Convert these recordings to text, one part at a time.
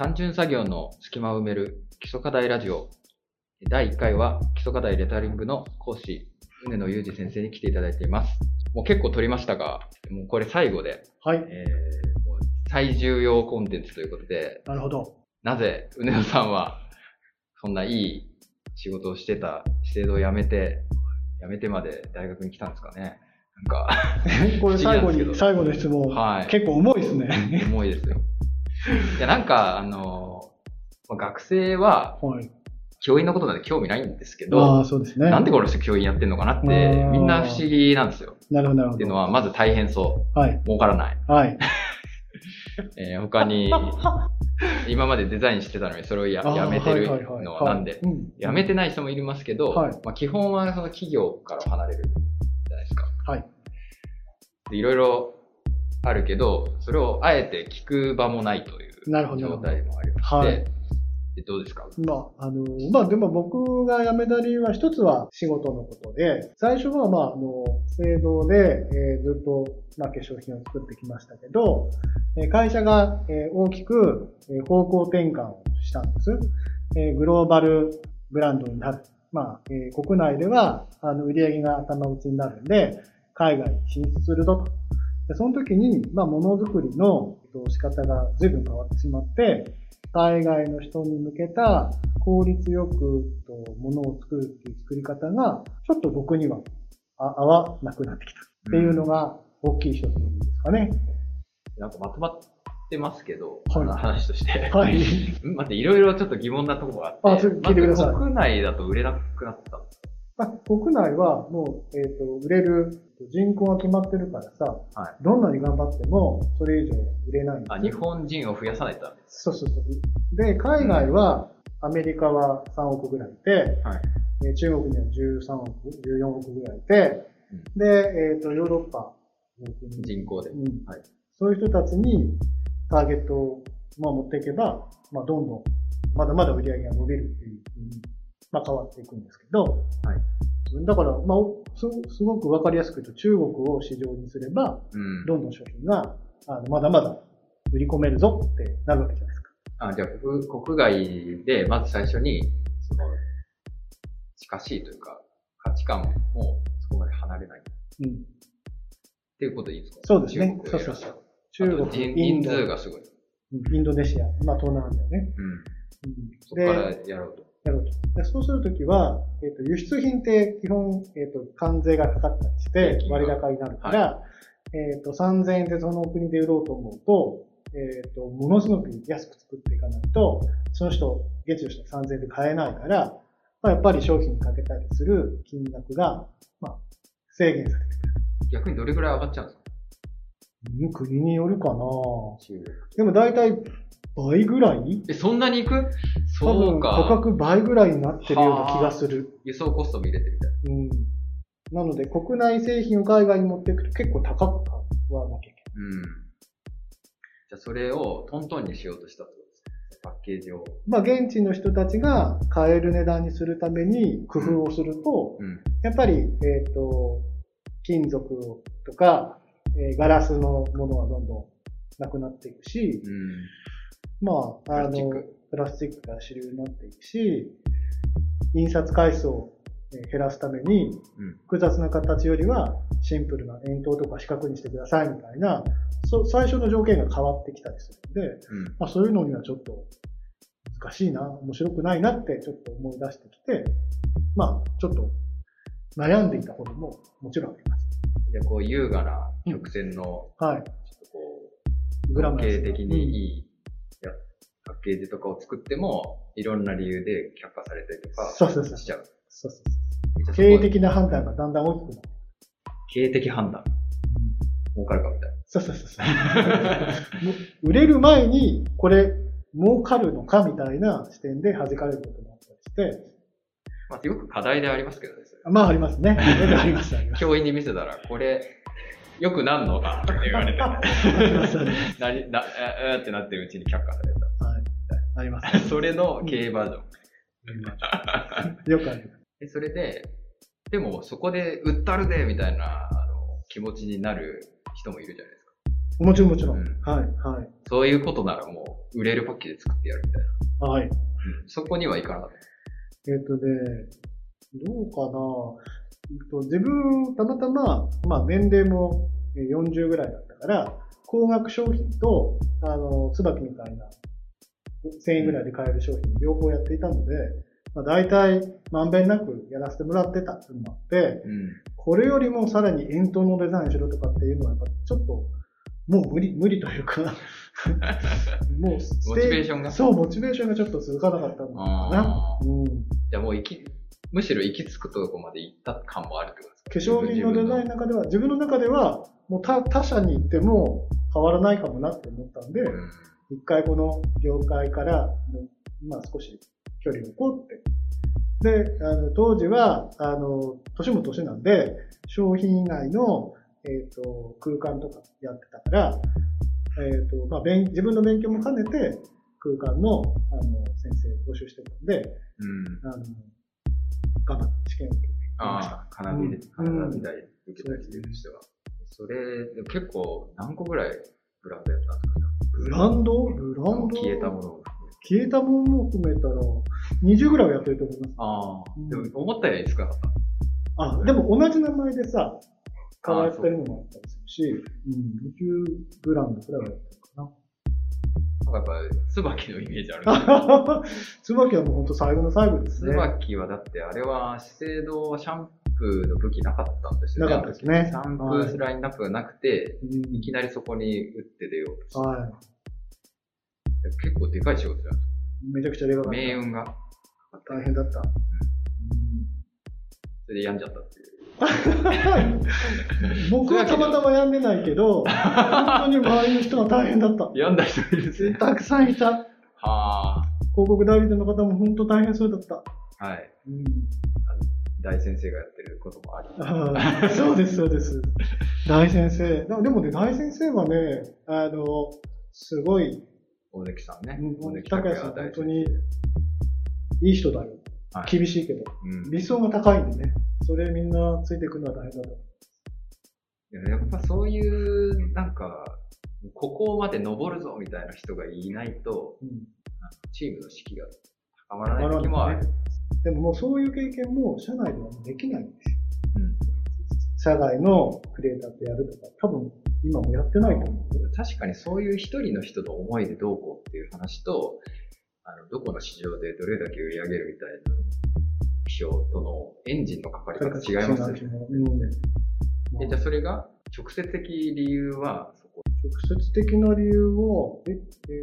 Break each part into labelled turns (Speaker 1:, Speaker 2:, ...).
Speaker 1: 単純作業の隙間を埋める基礎課題ラジオ。第1回は基礎課題レタリングの講師、宗野裕二先生に来ていただいています。もう結構取りましたが、もうこれ最後で、
Speaker 2: はい。
Speaker 1: えーもう最重要コンテンツということで、
Speaker 2: なるほど。
Speaker 1: なぜ宗野さんはそんないい仕事をしてた資生堂を辞めて、辞めてまで大学に来たんですかね。なんか、
Speaker 2: これ最後に、最後の質問、
Speaker 1: はい
Speaker 2: 結構重いですね。
Speaker 1: 重いですよ。いや、なんか、あの、まあ学生は
Speaker 2: はい。
Speaker 1: 教員のことなんて興味ないんですけ
Speaker 2: あ
Speaker 1: ど、
Speaker 2: あ、そうですね。
Speaker 1: なんでこの人教員やってんのかなってみんな不思議なんですよ。
Speaker 2: なるほど、なるほど。
Speaker 1: っていうのは、まず大変そう。
Speaker 2: はい。
Speaker 1: 儲からない。
Speaker 2: はい。
Speaker 1: えー他に、今までデザインしてたのにそれをやめてるのはなんで、
Speaker 2: うん
Speaker 1: やめてない人もいますけど、
Speaker 2: はい
Speaker 1: まあ、基本はその企業から離れるじゃないですか。
Speaker 2: はい。
Speaker 1: でいろいろあるけど、それをあえて聞く場もないという状態もありまして、どうですか？
Speaker 2: まあ、あの、まあでも僕が辞めた理由は一つは仕事のことで、最初はまあ、あの、制度で、えーずっと、まあ、化粧品を作ってきましたけど、えー会社が、えー大きく、えー方向転換をしたんです。えーグローバルブランドになる。まあ、えー国内では、あの、売り上げが頭打ちになるんで、海外に進出するぞと。でその時に、まあ、ものづくりのえっと仕方が随分変わってしまって、海外の人に向けた効率よくと物を作るっていう作り方が、ちょっと僕にはあ合わなくなってきたっていうのが大きい一つですかね。
Speaker 1: なんかまとまってますけど、
Speaker 2: はい
Speaker 1: 話として。
Speaker 2: はい。
Speaker 1: う ん待って、いろいろちょっと疑問なところがあって、
Speaker 2: あ聞いてください
Speaker 1: 国内だと売れなくなった。
Speaker 2: まあ、国内はもう、えっ、と、売れる人口が決まってるからさ、
Speaker 1: は
Speaker 2: どんなに頑張ってもそれ以上売れない
Speaker 1: あ、
Speaker 2: よ
Speaker 1: 日本人を増やさないとダメです。
Speaker 2: そうそうそう。で、海外は、アメリカは3億ぐらいいて、
Speaker 1: はい。
Speaker 2: えー中国には13億、14億ぐらいいて、で、えっ、と、ヨーロッパ、
Speaker 1: 人口で。
Speaker 2: うん
Speaker 1: はい
Speaker 2: そういう人たちにターゲットを、まあ、持っていけば、まあ、どんどん、まだまだ売り上げが伸びるっていうふうに、まあ、変わっていくんですけど、
Speaker 1: はい
Speaker 2: だから、まあ、すすごくわかりやすく言うと、中国を市場にすれば、
Speaker 1: うん。
Speaker 2: どんどん商品が、あのまだまだ売り込めるぞってなるわけじゃないですか。
Speaker 1: あ、じゃあ国、国外で、まず最初に、その、近しいというか、価値観もそこまで離れないっ
Speaker 2: うん。
Speaker 1: ていうことでいいですか？
Speaker 2: そうですね
Speaker 1: 中国を選んだ
Speaker 2: そうそう中国
Speaker 1: 人
Speaker 2: インド
Speaker 1: 人数がすごい。
Speaker 2: うんインドネシア、まあ、東南アジアね。
Speaker 1: うん。
Speaker 2: うん
Speaker 1: そこからやろうと。
Speaker 2: やろうと。でそうするときは、えっ、と、輸出品って基本、えっ、と、関税がかかったりして割高になるから、えっ、と、3000円でその国で売ろうと思うと、えっ、と、ものすごく安く作っていかないと、その人、月の人は3000円で買えないから、まあ、やっぱり商品にかけたりする金額が、まあ、制限されて
Speaker 1: 逆にどれぐらい上がっちゃうんですか？
Speaker 2: 国によるかな。でも大体倍ぐらい？
Speaker 1: え、そんなに行く？
Speaker 2: 多
Speaker 1: そう
Speaker 2: 分
Speaker 1: か。
Speaker 2: 価格倍ぐらいになってるような気がする。
Speaker 1: 輸送コストも入れてみたい
Speaker 2: うん。なので、国内製品を海外に持っていくと結構高く買わなきゃいけ
Speaker 1: うん。じゃあそれをトントンにしようとしたってことですね。パッケージを。
Speaker 2: ない。まあ、現地の人たちが買える値段にするために工夫をすると、
Speaker 1: うん。
Speaker 2: やっぱり、えっ、と、金属とか、えーガラスのものはどんどんなくなっていくし、
Speaker 1: うん。
Speaker 2: まあ、あの
Speaker 1: プラスチック、
Speaker 2: が主流になっていくし、印刷回数をえー減らすために、
Speaker 1: うん。
Speaker 2: 複雑な形よりはシンプルな円筒とか四角にしてくださいみたいな、そ最初の条件が変わってきたりするので、
Speaker 1: うん。
Speaker 2: まあ、そういうのにはちょっと難しいな、面白くないなってちょっと思い出してきて、まあちょっと悩んでいたことももちろんあります。
Speaker 1: じゃあこう優雅な曲線の、
Speaker 2: はい。
Speaker 1: ちょっとこ
Speaker 2: グラ
Speaker 1: う、
Speaker 2: マラスな
Speaker 1: 形的にいい、ッケージとかを作っても、いろんな理由で却下されたりとか
Speaker 2: そうそうそう
Speaker 1: しちゃう。
Speaker 2: そうそう
Speaker 1: そこ
Speaker 2: 経営的な判断がだんだん大きくなって
Speaker 1: 経営的判断。儲かるかみたいな。
Speaker 2: そうそうそうそう。売れる前に、これ、儲かるのかみたいな視点で弾かれることもあったりして、
Speaker 1: まあ、よく課題でありますけどね。
Speaker 2: まあありますね。あります、あります。
Speaker 1: 教員に見せたら、これ、よくなんのかって言われて、
Speaker 2: あり
Speaker 1: な、えーってなってるうちに却下され
Speaker 2: はい。あります。
Speaker 1: た。それの経営バージョン。
Speaker 2: よくあります。
Speaker 1: でそれで、でもそこで売ったるでみたいなあの気持ちになる人もいるじゃないですか。
Speaker 2: もちろんもちろん。
Speaker 1: うん
Speaker 2: はい、はい。
Speaker 1: そういうことならもう、売れるパッケージ作ってやるみたいな。
Speaker 2: はい。
Speaker 1: そこにはいかなかっ
Speaker 2: えっ、とね、どうかな、えっと、自分、たまたま、まあ、年齢もえー40ぐらいだったから、高額商品と、あの、椿みたいな、1000円ぐらいで買える商品、両方やっていたので、まあ、大体、まんべんなくやらせてもらってたっていうのもあって、
Speaker 1: た。うん。
Speaker 2: これよりもさらに円筒のデザインしろとかっていうのは、やっぱちょっと、もう無理、無理というか、もう
Speaker 1: モチベーションが
Speaker 2: そう、モチベーションがちょっと続かなかったのかな
Speaker 1: あ。
Speaker 2: うん。
Speaker 1: じゃあもう行き、むしろ行き着くとこまで行った感もあるってことですか？
Speaker 2: 化粧品のデザインの中では、自分の中では、もう他他社に行っても変わらないかもなって思ったんで、
Speaker 1: うん
Speaker 2: 一回この業界から、まあ少し距離を置こうって。で、あの当時は、あの、年も年なんで、商品以外の、えっ、と、空間とかやってたから、えっ、と、まあ、勉自分の勉強も兼ねて、空間の、あの、先生募集してたんで、
Speaker 1: うん。
Speaker 2: あの、頑張って試験を受けてきました。
Speaker 1: ああ、金火で、
Speaker 2: うん
Speaker 1: 金火台受けた人としては。それ、結構何個ぐらいブランドやったんですか？
Speaker 2: ブランド？ブランド？
Speaker 1: 消えたものを。
Speaker 2: 消えたものも含めたら、20ぐらいはやってると思います。
Speaker 1: ああ
Speaker 2: うん、
Speaker 1: でも思ったより少なかった。
Speaker 2: あ、でも同じ名前でさ、変わってるのもあったりするし、うん、20ブランドくらいはやってるか
Speaker 1: なんかやっぱ、椿のイメージある。
Speaker 2: 椿はもう本当最後の最後ですね。
Speaker 1: 椿はだって、あれは資生堂シャンプーの武器なかったんですよね。
Speaker 2: なかったですね
Speaker 1: シャンプーラインナップがなくて、
Speaker 2: うん
Speaker 1: いきなりそこに打って出ようとして。
Speaker 2: は
Speaker 1: 結構でかい仕事じゃないです。
Speaker 2: めちゃくちゃでかかった。
Speaker 1: 命運が
Speaker 2: 大変だった。
Speaker 1: それで病んじゃったっていう。
Speaker 2: 僕はたまたま病んでないけど、本当に周りの人は大変だった。
Speaker 1: 病んだ人いるんですね。
Speaker 2: たくさんいた。広
Speaker 1: は
Speaker 2: 告代理店の方も本当大変そうだった。
Speaker 1: あ。はい。
Speaker 2: うん
Speaker 1: 大先生がやってることもあり。
Speaker 2: そうです、そうです。大先生。だでもね、大先生はね、あの、すごい、
Speaker 1: 大関さんね。
Speaker 2: うん
Speaker 1: 大関
Speaker 2: 高谷さん、
Speaker 1: 大
Speaker 2: 本当にいい人だよ。
Speaker 1: はい
Speaker 2: 厳しいけど。
Speaker 1: うん
Speaker 2: 理想が高いんでね。それみんなついていくのは大変だと。
Speaker 1: いややっぱそういう、なんか、ここまで登るぞみたいな人がいないと、
Speaker 2: うん
Speaker 1: チームの士気が高まらない時もある。
Speaker 2: でももうそういう経験も社内ではできないんですよ。
Speaker 1: うん
Speaker 2: 社外のクリエイターとやるとか、多分今もやってないと思うよ。
Speaker 1: 確かにそういう一人の人の思いでどうこうっていう話と、あのどこの市場でどれだけ売り上げるみたいな目標とのエンジンのかかり方違いますよね。
Speaker 2: うん
Speaker 1: えじゃあそれが直接的理由は、そこ、
Speaker 2: 直接的な理由は、え、え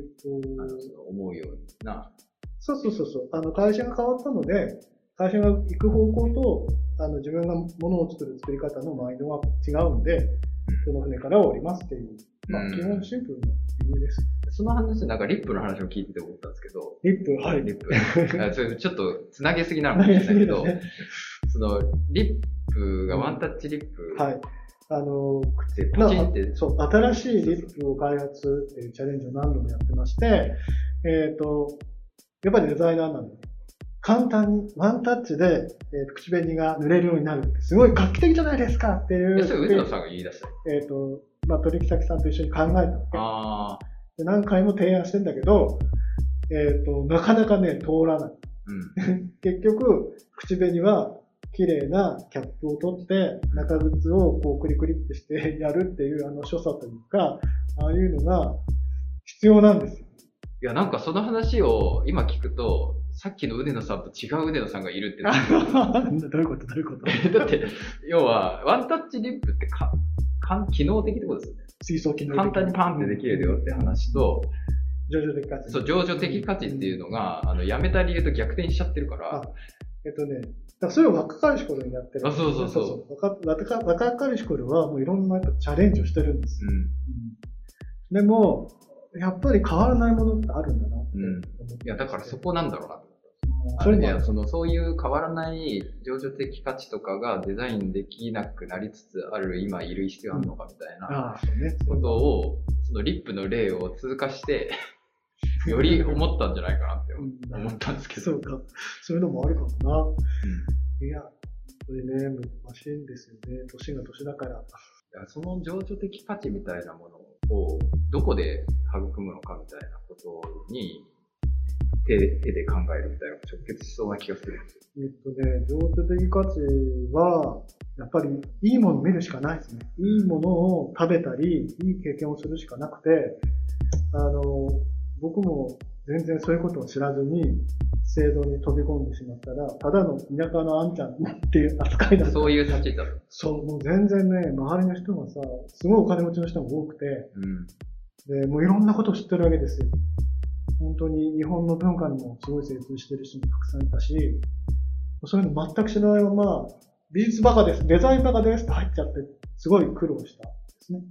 Speaker 1: そう
Speaker 2: そうそうそう。あの、会社が変わったので、会社が行く方向と、あの、自分が物を作る作り方のマインドが違うんで、この船から降りますっていう、まあ、
Speaker 1: うん
Speaker 2: 基本シンプルな理由です。
Speaker 1: その話、なんかリップの話を聞いてて思ったんですけど、
Speaker 2: リップ、はい。
Speaker 1: リップ。あそれちょっとつなげすぎなのかもしれないけど、そのリップがワンタッチリップ
Speaker 2: はい。あの、
Speaker 1: でポチンって、
Speaker 2: そう、新しいリップを開発っていうチャレンジを何度もやってまして、えっ、と、やっぱりデザイナーなので、簡単にワンタッチで、えー口紅が塗れるようになるって、すごい画期的じゃないですかっていう。
Speaker 1: えそれ上野さんが言い出したよ
Speaker 2: えっ、と、まあ、取引先さんと一緒に考えたわけ
Speaker 1: ああ、
Speaker 2: で何回も提案してんだけど、えっ、と、なかなかね、通らない。
Speaker 1: うん。
Speaker 2: 結局、口紅は綺麗なキャップを取って、中靴をこうクリクリってしてやるっていうあの所作というか、ああいうのが必要なんですよ。
Speaker 1: いや、なんかその話を今聞くと、さっきのうねのさんと違ううねのさんがいるって。
Speaker 2: どういうこと？どういうこと？
Speaker 1: だって、要は、ワンタッチリップってか、かん機能的ってことですよね。
Speaker 2: 水槽機能的
Speaker 1: 簡単にパンってできるよって話と、
Speaker 2: 上場的価値。
Speaker 1: そう、情緒的価値っていうのが、あの、やめた理由と逆転しちゃってるから
Speaker 2: あ、えっとね、だそれを若かりし頃にやってる。
Speaker 1: あそうそうそう
Speaker 2: そう若若若かりし頃はもういろんなチャレンジをしてるんですよ。
Speaker 1: うん。
Speaker 2: でも、やっぱり変わらないものってあるんだなって
Speaker 1: うん。いや、だからそこなんだろうな
Speaker 2: それもある
Speaker 1: いやそのそういう変わらない情緒的価値とかがデザインできなくなりつつある今いる必要あるのかみたいな。ことを、そのリップの例を通過して、より思ったんじゃないかなって
Speaker 2: うん
Speaker 1: 思ったんですけど。
Speaker 2: そうか。そういうのもあるかもな。
Speaker 1: うん
Speaker 2: いや、これね、難しいんですよね。年が年だから。
Speaker 1: いやその情緒的価値みたいなものをどこで育むのかみたいなことに手手で考えるみたいな直結しそうな気がする。
Speaker 2: えっとね、情緒的価値は、やっぱりいいもの見るしかないですね。いいものを食べたり、いい経験をするしかなくて、あの、僕も全然そういうことを知らずに、制度に飛び込んでしまったら、ただの田舎のあんちゃんっていう扱いだった。
Speaker 1: そういう立ち位置だと。
Speaker 2: そう、もう全然ね、周りの人がさ、すごいお金持ちの人が多くて、
Speaker 1: うん。
Speaker 2: で、もういろんなことを知ってるわけですよ。本当に日本の文化にもすごい精通してる人もたくさんいたし、そういうの全く知らないまま、美術バカです、デザインバカですって入っちゃって、すごい苦労したんですね。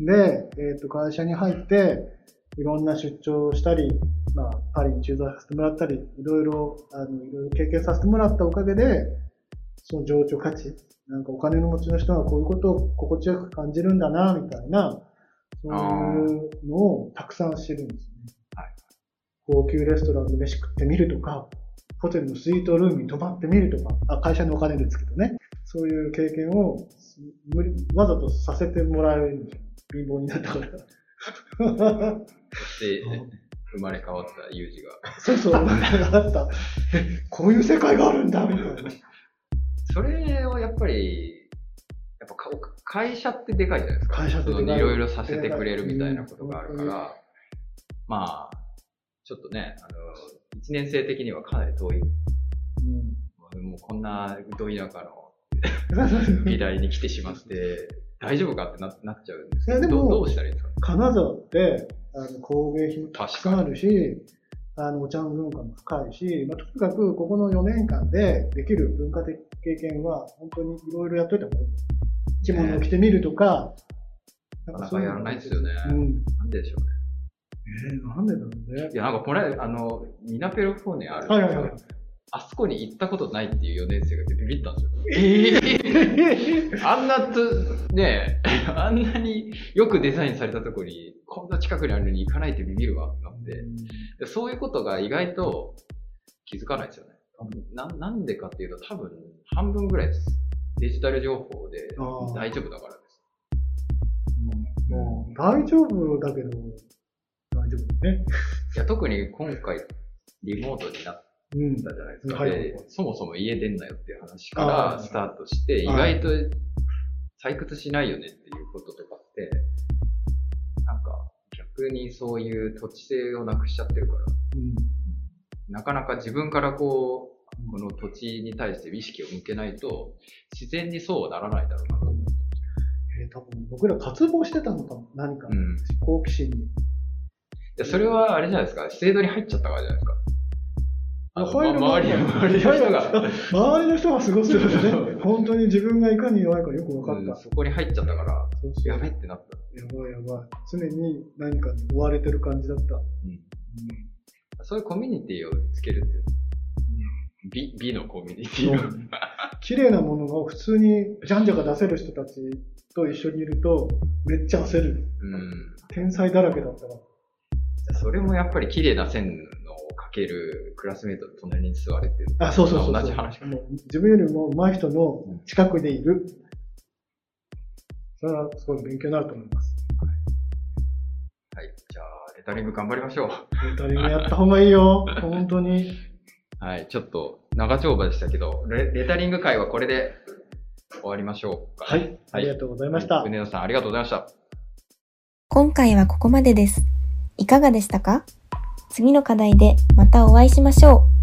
Speaker 2: で、えっ、と、会社に入って、いろんな出張をしたり、まあ、パリに駐在させてもらったり、いろいろ、あの、いろいろ経験させてもらったおかげで、その情緒価値、なんかお金の持ちの人はこういうことを心地よく感じるんだな、みたいな、そういうのをたくさん知るんですね。
Speaker 1: はい
Speaker 2: 高級レストランで飯食ってみるとか、ホテルのスイートルームに泊まってみるとか、あ会社のお金ですけどね。そういう経験を無理わざとさせてもらえるんですよ。貧乏になったから。
Speaker 1: で、生まれ変わったユージが。
Speaker 2: そうそう、あった。えこういう世界があるんだ、みたいな。
Speaker 1: それはやっぱり、やっぱか会社ってでかいじゃないですか。
Speaker 2: 会社ってでかい
Speaker 1: いろいろさせてくれるみたいなことがあるから、まあ、ちょっとね、あの、一年生的にはかなり遠い。もうこんなど田舎の
Speaker 2: うん。
Speaker 1: 美大に来てしまって、大丈夫かってななっちゃうんですけど、
Speaker 2: でも
Speaker 1: どうしたらいいんですか？
Speaker 2: 金沢って、あの工芸品もたくさんあるし、あのお茶の文化も深いし、まあ、とにかくここの4年間でできる文化的経験は、本当にいろいろやっといた方がいい。着物を着てみるとか、
Speaker 1: なかなかやらないですよね。
Speaker 2: うん。
Speaker 1: なんででしょうね。
Speaker 2: えー、なんでだろうね
Speaker 1: い。や、なんかこれ、あの、ミナペロフォーネある。
Speaker 2: はいはいはい。
Speaker 1: あそこに行ったことないっていう4年生がいてビビったんですよ。ええあんなと、ねえ、あんなによくデザインされたところに、こんな近くにあるのに行かないってビビるわってなって、でそういうことが意外と気づかないですよね。ななんでかっていうと多分半分ぐらいです。デジタル情報で大丈夫だからです。
Speaker 2: もう大丈夫だけど、大丈夫ね。
Speaker 1: いや特に今回リモートになっ
Speaker 2: うん。
Speaker 1: たじゃないですか。
Speaker 2: はい
Speaker 1: でそもそも家出んなよっていう話からスタートして、意
Speaker 2: はい
Speaker 1: 外と採掘しないよねっていうこととかって、なんか逆にそういう土地性をなくしちゃってるから、
Speaker 2: うん。
Speaker 1: なかなか自分からこう、この土地に対して意識を向けないと、自然にそうはならないだろうなと思う。
Speaker 2: えー、多分僕ら渇望してたのかも。何か。
Speaker 1: うん。
Speaker 2: 好奇心に。
Speaker 1: でそれはあれじゃないですか、制度に入っちゃったからじゃないですか。あの
Speaker 2: 入る
Speaker 1: ま周り周りの人が、
Speaker 2: 周りの人がすごすぎる
Speaker 1: そう
Speaker 2: ね。本当に自分がいかに弱いかよく分かった。
Speaker 1: うんそこに入っちゃったから、
Speaker 2: そうそう
Speaker 1: やべってなった。
Speaker 2: やばいやばい。常に何かに追われてる感じだった。
Speaker 1: そういうコミュニティをつけるっていう。美、美のコミュニティを。
Speaker 2: 綺麗なものを普通にじゃんじゃか出せる人たちと一緒にいると、めっちゃ焦る。
Speaker 1: うん。
Speaker 2: 天才だらけだったら。
Speaker 1: それもやっぱり綺麗な線のをかけるクラスメートの隣に座れっていう。
Speaker 2: あ、そうそうそうそう。
Speaker 1: 同じ話か。
Speaker 2: もう自分よりも上手い人の近くでいる。それはすごい勉強になると思います。
Speaker 1: はい。じゃあ、レタリング頑張りましょう。
Speaker 2: レタリングやった方がいいよ。本当に。
Speaker 1: はい。ちょっと長丁場でしたけど、レレタリング会はこれで終わりましょうか。
Speaker 2: はい。ありがとうございました。
Speaker 1: うねのさん、ありがとうございました。
Speaker 3: 今回はここまでです。いかがでしたか？次の課題でまたお会いしましょう。